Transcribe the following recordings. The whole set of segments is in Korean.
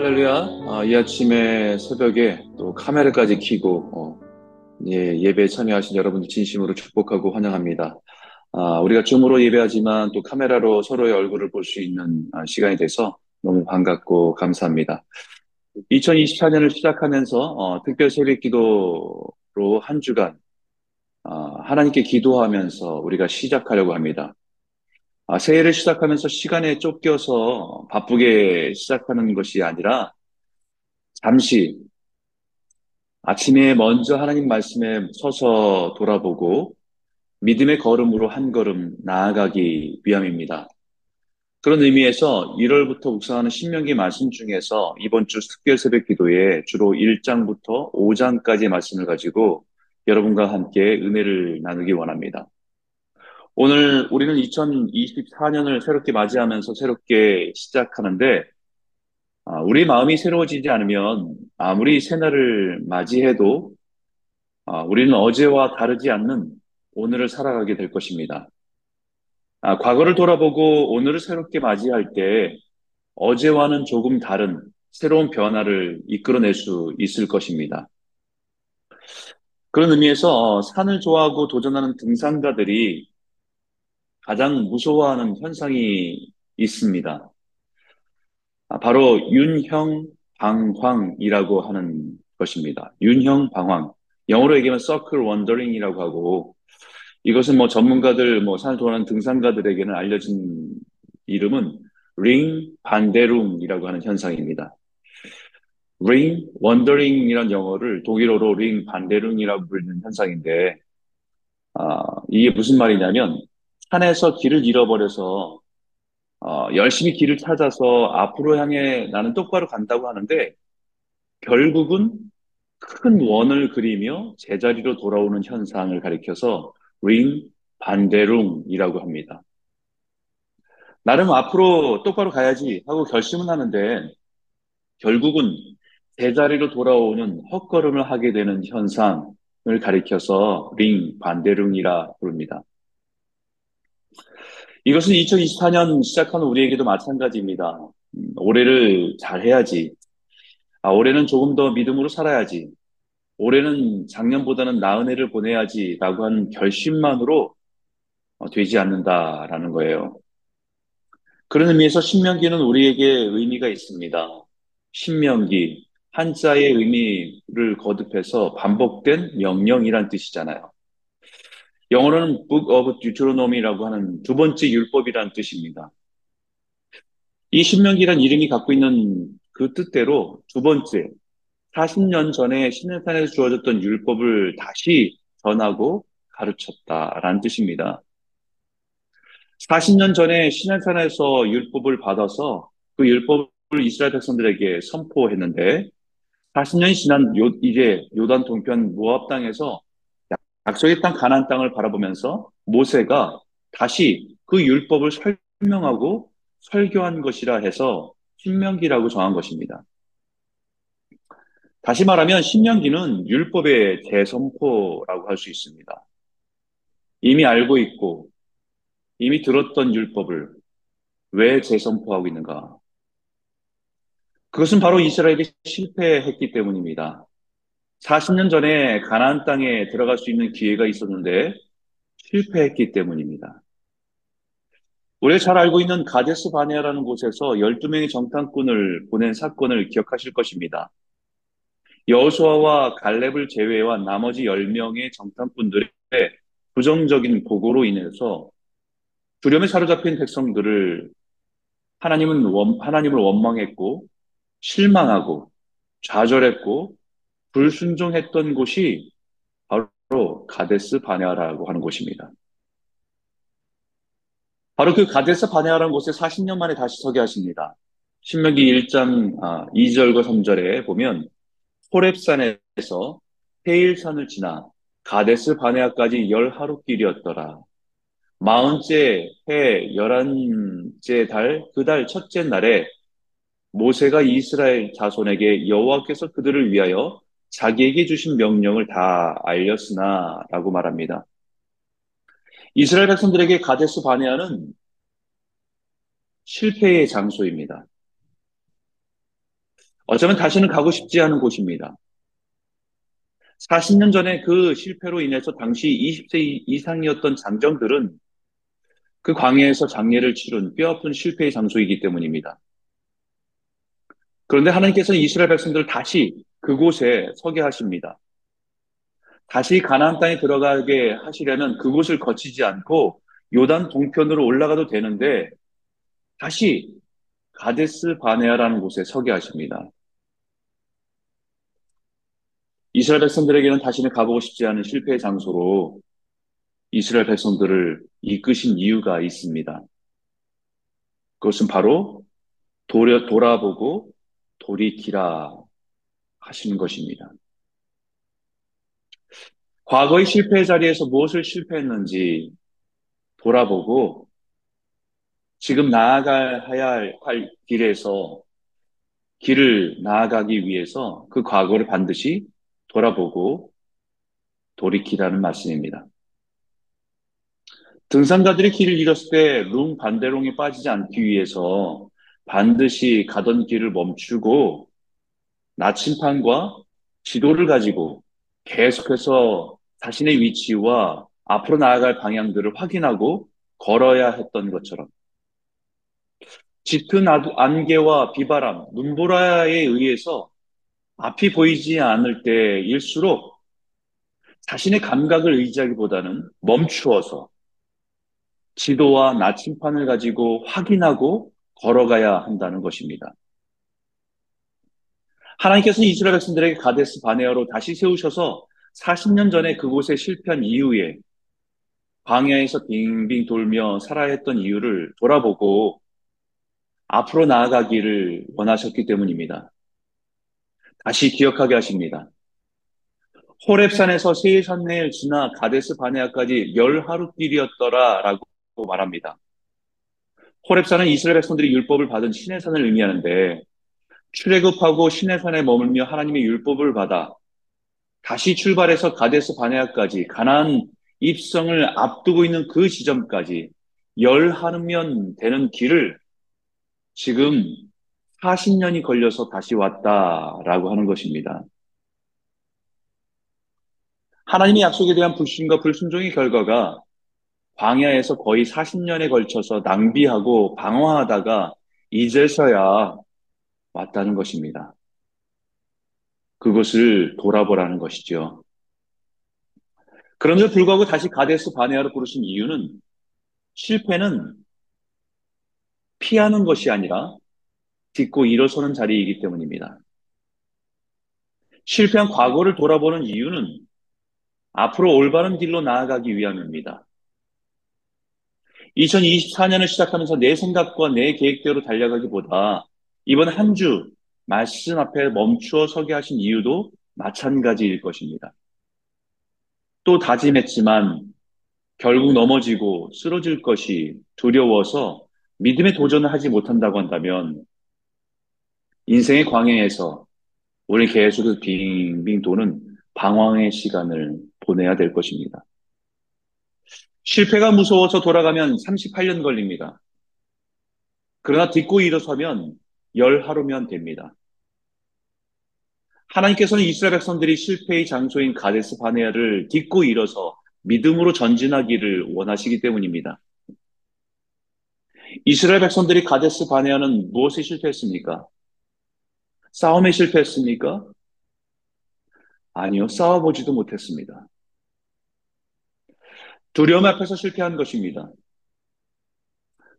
할렐루야. 아, 이 아침에 새벽에 또 카메라까지 켜고 어, 예, 예배에 참여하신 여러분들 진심으로 축복하고 환영합니다. 아, 우리가 줌으로 예배하지만 또 카메라로 서로의 얼굴을 볼 수 있는 아, 시간이 돼서 너무 반갑고 감사합니다. 2024년을 시작하면서 어, 특별 새벽 기도로 한 주간 아, 하나님께 기도하면서 우리가 시작하려고 합니다. 아, 새해를 시작하면서 시간에 쫓겨서 바쁘게 시작하는 것이 아니라 잠시 아침에 먼저 하나님 말씀에 서서 돌아보고 믿음의 걸음으로 한 걸음 나아가기 위함입니다. 그런 의미에서 1월부터 묵상하는 신명기 말씀 중에서 이번 주 특별 새벽 기도에 주로 1장부터 5장까지 말씀을 가지고 여러분과 함께 은혜를 나누기 원합니다. 오늘 우리는 2024년을 새롭게 맞이하면서 새롭게 시작하는데, 아, 우리 마음이 새로워지지 않으면 아무리 새날을 맞이해도 아, 우리는 어제와 다르지 않는 오늘을 살아가게 될 것입니다. 아, 과거를 돌아보고 오늘을 새롭게 맞이할 때 어제와는 조금 다른 새로운 변화를 이끌어낼 수 있을 것입니다. 그런 의미에서 어, 산을 좋아하고 도전하는 등산가들이 가장 무서워하는 현상이 있습니다. 아, 바로 윤형 방황이라고 하는 것입니다. 윤형 방황. 영어로 얘기하면 circle wandering이라고 하고 이것은 뭐 전문가들 뭐 산을 도하는 등산가들에게는 알려진 이름은 ring 반대룽이라고 하는 현상입니다. ring wandering이란 영어를 독일어로 ring 반대룽이라고 부르는 현상인데 아, 이게 무슨 말이냐면 산에서 길을 잃어버려서 어, 열심히 길을 찾아서 앞으로 향해 나는 똑바로 간다고 하는데 결국은 큰 원을 그리며 제자리로 돌아오는 현상을 가리켜서 링 반대룽이라고 합니다. 나름 앞으로 똑바로 가야지 하고 결심은 하는데 결국은 제자리로 돌아오는 헛걸음을 하게 되는 현상을 가리켜서 링 반대룽이라 부릅니다. 이것은 2024년 시작하는 우리에게도 마찬가지입니다. 음, 올해를 잘 해야지. 아, 올해는 조금 더 믿음으로 살아야지. 올해는 작년보다는 나은 해를 보내야지. 라고 하는 결심만으로 어, 되지 않는다라는 거예요. 그런 의미에서 신명기는 우리에게 의미가 있습니다. 신명기, 한자의 의미를 거듭해서 반복된 명령이란 뜻이잖아요. 영어로는 Book of Deuteronomy라고 하는 두 번째 율법이라는 뜻입니다. 이 신명기란 이름이 갖고 있는 그 뜻대로 두 번째, 40년 전에 신내산에서 주어졌던 율법을 다시 전하고 가르쳤다라는 뜻입니다. 40년 전에 신내산에서 율법을 받아서 그 율법을 이스라엘 백성들에게 선포했는데 40년이 지난 요, 이제 요단 동편 모압 땅에서 약속의 땅 가나안 땅을 바라보면서 모세가 다시 그 율법을 설명하고 설교한 것이라 해서 신명기라고 정한 것입니다. 다시 말하면 신명기는 율법의 재선포라고 할 수 있습니다. 이미 알고 있고 이미 들었던 율법을 왜 재선포하고 있는가? 그것은 바로 이스라엘이 실패했기 때문입니다. 40년 전에 가나안 땅에 들어갈 수 있는 기회가 있었는데 실패했기 때문입니다. 우리가 잘 알고 있는 가데스 바네아라는 곳에서 12명의 정탐꾼을 보낸 사건을 기억하실 것입니다. 여호수아와 갈렙을 제외한 나머지 10명의 정탐꾼들의 부정적인 보고로 인해서 두려움에 사로잡힌 백성들을 하나님은 원, 하나님을 원망했고 실망하고 좌절했고 불순종했던 곳이 바로 가데스 바네아라고 하는 곳입니다. 바로 그 가데스 바네아라는 곳에 40년 만에 다시 서게 하십니다. 신명기 1장 2절과 아, 3절에 보면 호랩산에서 헤일산을 지나 가데스 바네아까지 열 하루 길이었더라. 마흔째 해 열한째 달 그 달 첫째 날에 모세가 이스라엘 자손에게 여호와께서 그들을 위하여 자기에게 주신 명령을 다 알렸으나 라고 말합니다. 이스라엘 백성들에게 가데스 바네아는 실패의 장소입니다. 어쩌면 다시는 가고 싶지 않은 곳입니다. 40년 전에 그 실패로 인해서 당시 20세 이상이었던 장정들은 그 광야에서 장례를 치른 뼈아픈 실패의 장소이기 때문입니다. 그런데 하나님께서는 이스라엘 백성들을 다시 그곳에 서게 하십니다. 다시 가나안 땅에 들어가게 하시려면 그곳을 거치지 않고 요단 동편으로 올라가도 되는데 다시 가데스 바네아라는 곳에 서게 하십니다. 이스라엘 백성들에게는 다시는 가보고 싶지 않은 실패의 장소로 이스라엘 백성들을 이끄신 이유가 있습니다. 그것은 바로 돌아, 돌아보고 돌이키라 하시는 것입니다. 과거의 실패 자리에서 무엇을 실패했는지 돌아보고 지금 나아가야 할 길에서 길을 나아가기 위해서 그 과거를 반드시 돌아보고 돌이키라는 말씀입니다. 등산가들이 길을 잃었을 때 룽 반대롱에 빠지지 않기 위해서 반드시 가던 길을 멈추고 나침판과 지도를 가지고 계속해서 자신의 위치와 앞으로 나아갈 방향들을 확인하고 걸어야 했던 것처럼 짙은 안개와 비바람, 눈보라에 의해서 앞이 보이지 않을 때일수록 자신의 감각을 의지하기보다는 멈추어서 지도와 나침판을 가지고 확인하고 걸어가야 한다는 것입니다. 하나님께서는 이스라엘 백성들에게 가데스 바네아로 다시 세우셔서 40년 전에 그곳에 실패한 이후에 광야에서 빙빙 돌며 살아야 했던 이유를 돌아보고 앞으로 나아가기를 원하셨기 때문입니다. 다시 기억하게 하십니다. 호랩산에서 세산내를 지나 가데스 바네아까지 열 하루 길이었더라라고 말합니다. 호랩산은 이스라엘 백성들이 율법을 받은 신의 산을 의미하는데 출애굽하고 신의 산에 머물며 하나님의 율법을 받아 다시 출발해서 가데스 바네아까지 가나안 입성을 앞두고 있는 그 지점까지 열 하루면 되는 길을 지금 40년이 걸려서 다시 왔다라고 하는 것입니다. 하나님의 약속에 대한 불신과 불순종의 결과가 광야에서 거의 40년에 걸쳐서 낭비하고 방황하다가 이제서야 왔다는 것입니다. 그것을 돌아보라는 것이죠. 그런데도 불구하고 다시 가데스 바네아로 부르신 이유는 실패는 피하는 것이 아니라 딛고 일어서는 자리이기 때문입니다. 실패한 과거를 돌아보는 이유는 앞으로 올바른 길로 나아가기 위함입니다. 2024년을 시작하면서 내 생각과 내 계획대로 달려가기보다 이번 한 주 말씀 앞에 멈추어 서게 하신 이유도 마찬가지일 것입니다. 또 다짐했지만 결국 넘어지고 쓰러질 것이 두려워서 믿음의 도전을 하지 못한다고 한다면 인생의 광야에서 우리 계속해서 빙빙 도는 방황의 시간을 보내야 될 것입니다. 실패가 무서워서 돌아가면 38년 걸립니다. 그러나 딛고 일어서면 열 하루면 됩니다. 하나님께서는 이스라엘 백성들이 실패의 장소인 가데스 바네아를 딛고 일어서 믿음으로 전진하기를 원하시기 때문입니다. 이스라엘 백성들이 가데스 바네아는 무엇에 실패했습니까? 싸움에 실패했습니까? 아니요, 싸워보지도 못했습니다. 두려움 앞에서 실패한 것입니다.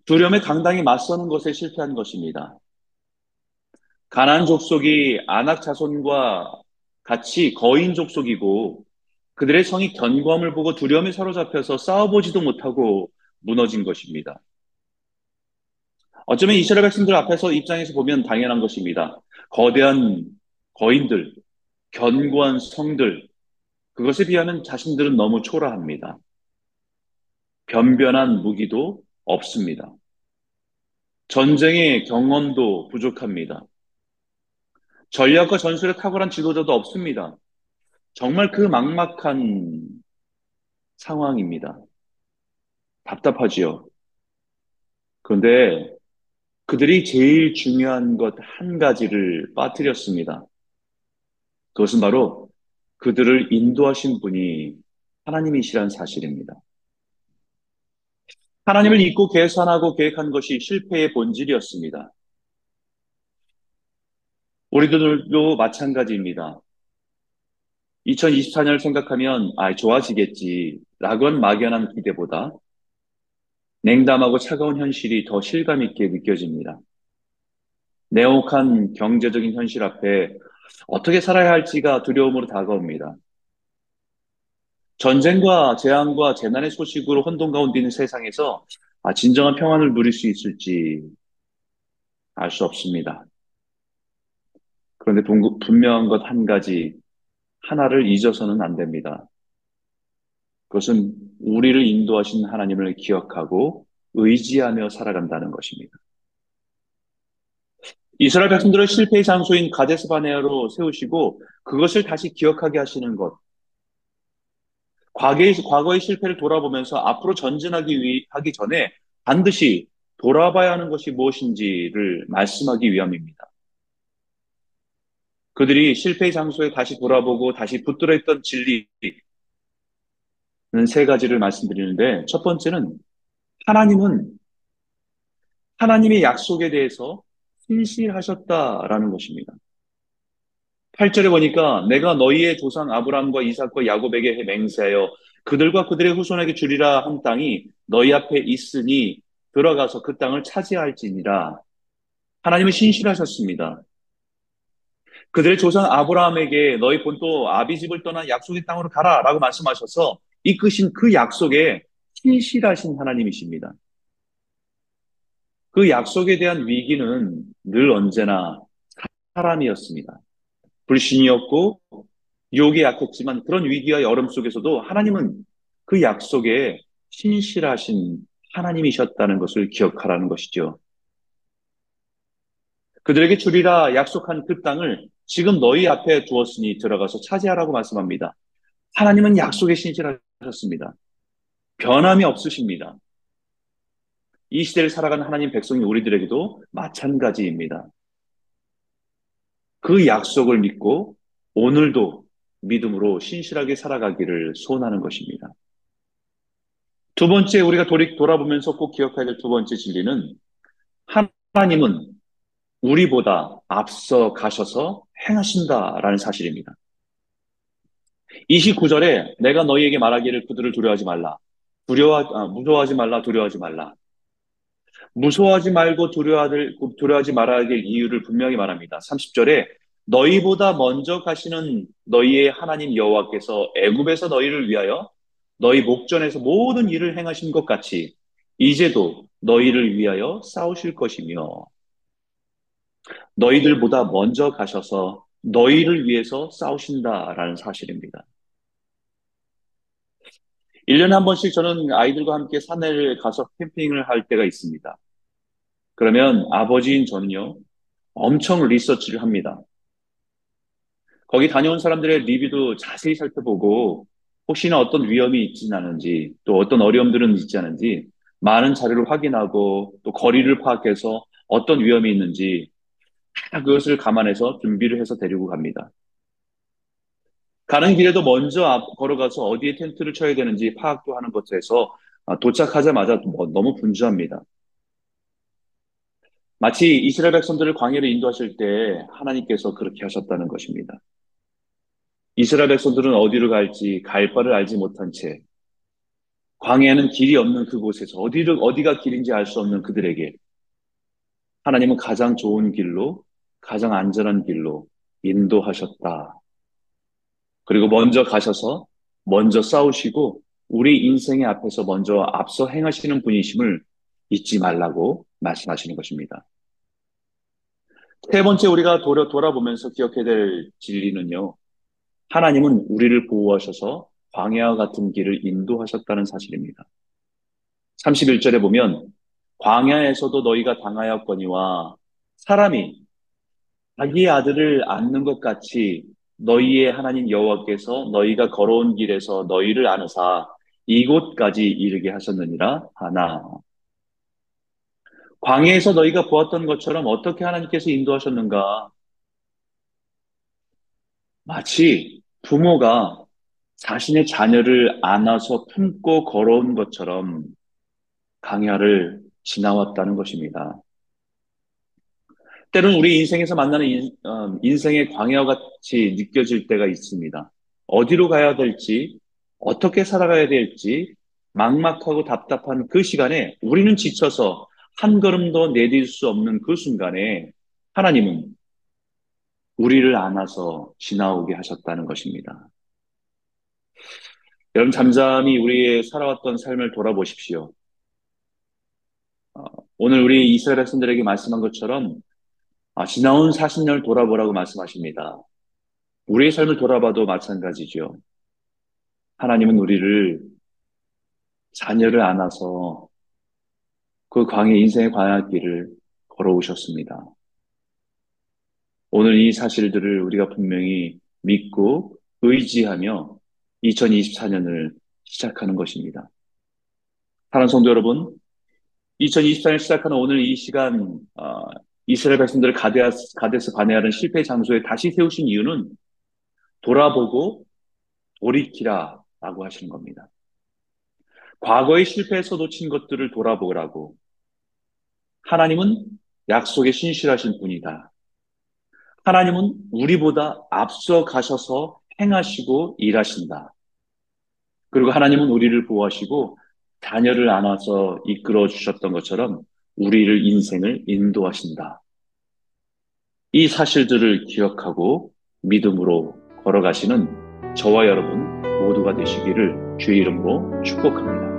두려움에 당당히 맞서는 것에 실패한 것입니다. 가난 족속이 아낙 자손과 같이 거인 족속이고 그들의 성이 견고함을 보고 두려움에 사로잡혀서 싸워보지도 못하고 무너진 것입니다. 어쩌면 이스라엘 백성들 앞에서 입장에서 보면 당연한 것입니다. 거대한 거인들, 견고한 성들, 그것에 비하면 자신들은 너무 초라합니다. 변변한 무기도 없습니다. 전쟁의 경험도 부족합니다. 전략과 전술에 탁월한 지도자도 없습니다. 정말 그 막막한 상황입니다. 답답하지요. 그런데 그들이 제일 중요한 것 한 가지를 빠뜨렸습니다. 그것은 바로 그들을 인도하신 분이 하나님이시란 사실입니다. 하나님을 잊고 계산하고 계획한 것이 실패의 본질이었습니다. 우리들도 마찬가지입니다. 2024년을 생각하면 아 좋아지겠지 라고는 막연한 기대보다 냉담하고 차가운 현실이 더 실감 있게 느껴집니다. 내혹한 경제적인 현실 앞에 어떻게 살아야 할지가 두려움으로 다가옵니다. 전쟁과 재앙과 재난의 소식으로 혼돈 가운데 있는 세상에서 아, 진정한 평안을 누릴 수 있을지 알 수 없습니다. 그런데 분명한 것 한 가지, 하나를 잊어서는 안 됩니다. 그것은 우리를 인도하신 하나님을 기억하고 의지하며 살아간다는 것입니다. 이스라엘 백성들을 실패의 장소인 가데스 바네아로 세우시고 그것을 다시 기억하게 하시는 것. 과거의, 과거의 실패를 돌아보면서 앞으로 전진하기 위, 하기 전에 반드시 돌아봐야 하는 것이 무엇인지를 말씀하기 위함입니다. 그들이 실패의 장소에 다시 돌아보고 다시 붙들어 있던 진리는 세 가지를 말씀드리는데 첫 번째는 하나님은 하나님의 약속에 대해서 신실하셨다라는 것입니다. 8절에 보니까 내가 너희의 조상 아브라함과 이삭과 야곱에게 맹세하여 그들과 그들의 후손에게 주리라 한 땅이 너희 앞에 있으니 들어가서 그 땅을 차지할지니라. 하나님은 신실하셨습니다. 그들의 조상 아브라함에게 너희 본토 아비집을 떠난 약속의 땅으로 가라 라고 말씀하셔서 이끄신 그 약속에 신실하신 하나님이십니다. 그 약속에 대한 위기는 늘 언제나 사람이었습니다. 불신이었고 유혹에 약했지만 그런 위기와 여름 속에서도 하나님은 그 약속에 신실하신 하나님이셨다는 것을 기억하라는 것이죠. 그들에게 주리라 약속한 그 땅을 지금 너희 앞에 두었으니 들어가서 차지하라고 말씀합니다. 하나님은 약속에 신실하셨습니다. 변함이 없으십니다. 이 시대를 살아가는 하나님 백성인 우리들에게도 마찬가지입니다. 그 약속을 믿고 오늘도 믿음으로 신실하게 살아가기를 소원하는 것입니다. 두 번째 우리가 돌아보면서 꼭 기억해야 될 두 번째 진리는 하나님은 우리보다 앞서 가셔서 행하신다라는 사실입니다. 29절에 내가 너희에게 말하기를 그들을 두려워하지 말라. 두려워, 아, 무서워하지 말라, 두려워하지 말라. 무서워하지 말고 두려워할, 두려워하지 말아야 될 이유를 분명히 말합니다. 30절에 너희보다 먼저 가시는 너희의 하나님 여호와께서 애굽에서 너희를 위하여 너희 목전에서 모든 일을 행하신 것 같이 이제도 너희를 위하여 싸우실 것이며 너희들보다 먼저 가셔서 너희를 위해서 싸우신다라는 사실입니다. 1년에 한 번씩 저는 아이들과 함께 산에를 가서 캠핑을 할 때가 있습니다. 그러면 아버지인 저는요, 엄청 리서치를 합니다. 거기 다녀온 사람들의 리뷰도 자세히 살펴보고 혹시나 어떤 위험이 있지는 않은지 또 어떤 어려움들은 있지 않은지 많은 자료를 확인하고 또 거리를 파악해서 어떤 위험이 있는지 다 그것을 감안해서 준비를 해서 데리고 갑니다. 가는 길에도 먼저 걸어가서 어디에 텐트를 쳐야 되는지 파악도 하는 것에서 아, 도착하자마자 뭐 너무 분주합니다. 마치 이스라엘 백성들을 광야로 인도하실 때 하나님께서 그렇게 하셨다는 것입니다. 이스라엘 백성들은 어디로 갈지 갈 바를 알지 못한 채 광야에는 길이 없는 그곳에서 어디를 어디가 길인지 알 수 없는 그들에게 하나님은 가장 좋은 길로 가장 안전한 길로 인도하셨다. 그리고 먼저 가셔서 먼저 싸우시고 우리 인생의 앞에서 먼저 앞서 행하시는 분이심을 잊지 말라고 말씀하시는 것입니다. 세 번째 우리가 돌아, 돌아보면서 기억해야 될 진리는요. 하나님은 우리를 보호하셔서 광야와 같은 길을 인도하셨다는 사실입니다. 31절에 보면 광야에서도 너희가 당하였거니와 사람이 자기의 아들을 안는 것 같이 너희의 하나님 여호와께서 너희가 걸어온 길에서 너희를 안으사 이곳까지 이르게 하셨느니라 하나 광야에서 너희가 보았던 것처럼 어떻게 하나님께서 인도하셨는가? 마치 부모가 자신의 자녀를 안아서 품고 걸어온 것처럼 강야를 지나왔다는 것입니다. 때로는 우리 인생에서 만나는 인, 어, 인생의 광야 같이 느껴질 때가 있습니다. 어디로 가야 될지, 어떻게 살아가야 될지, 막막하고 답답한 그 시간에 우리는 지쳐서 한 걸음도 내딜 수 없는 그 순간에 하나님은 우리를 안아서 지나오게 하셨다는 것입니다. 여러분 잠잠히 우리의 살아왔던 삶을 돌아보십시오. 어, 오늘 우리 이스라엘 백성들에게 말씀한 것처럼 아, 지나온 40년을 돌아보라고 말씀하십니다. 우리의 삶을 돌아봐도 마찬가지죠. 하나님은 우리를 자녀를 안아서 그 광야 인생의 광야길을 걸어오셨습니다. 오늘 이 사실들을 우리가 분명히 믿고 의지하며 2024년을 시작하는 것입니다. 사랑하는 성도 여러분, 2024년 시작하는 오늘 이 시간 어, 이스라엘 백성들을 가데스, 가데스 바네아는 실패 장소에 다시 세우신 이유는 돌아보고 돌이키라라고 하시는 겁니다. 과거의 실패에서 놓친 것들을 돌아보라고 하나님은 약속에 신실하신 분이다. 하나님은 우리보다 앞서 가셔서 행하시고 일하신다. 그리고 하나님은 우리를 보호하시고 자녀를 안아서 이끌어 주셨던 것처럼 우리를 인생을 인도하신다. 이 사실들을 기억하고 믿음으로 걸어가시는 저와 여러분 모두가 되시기를 주의 이름으로 축복합니다.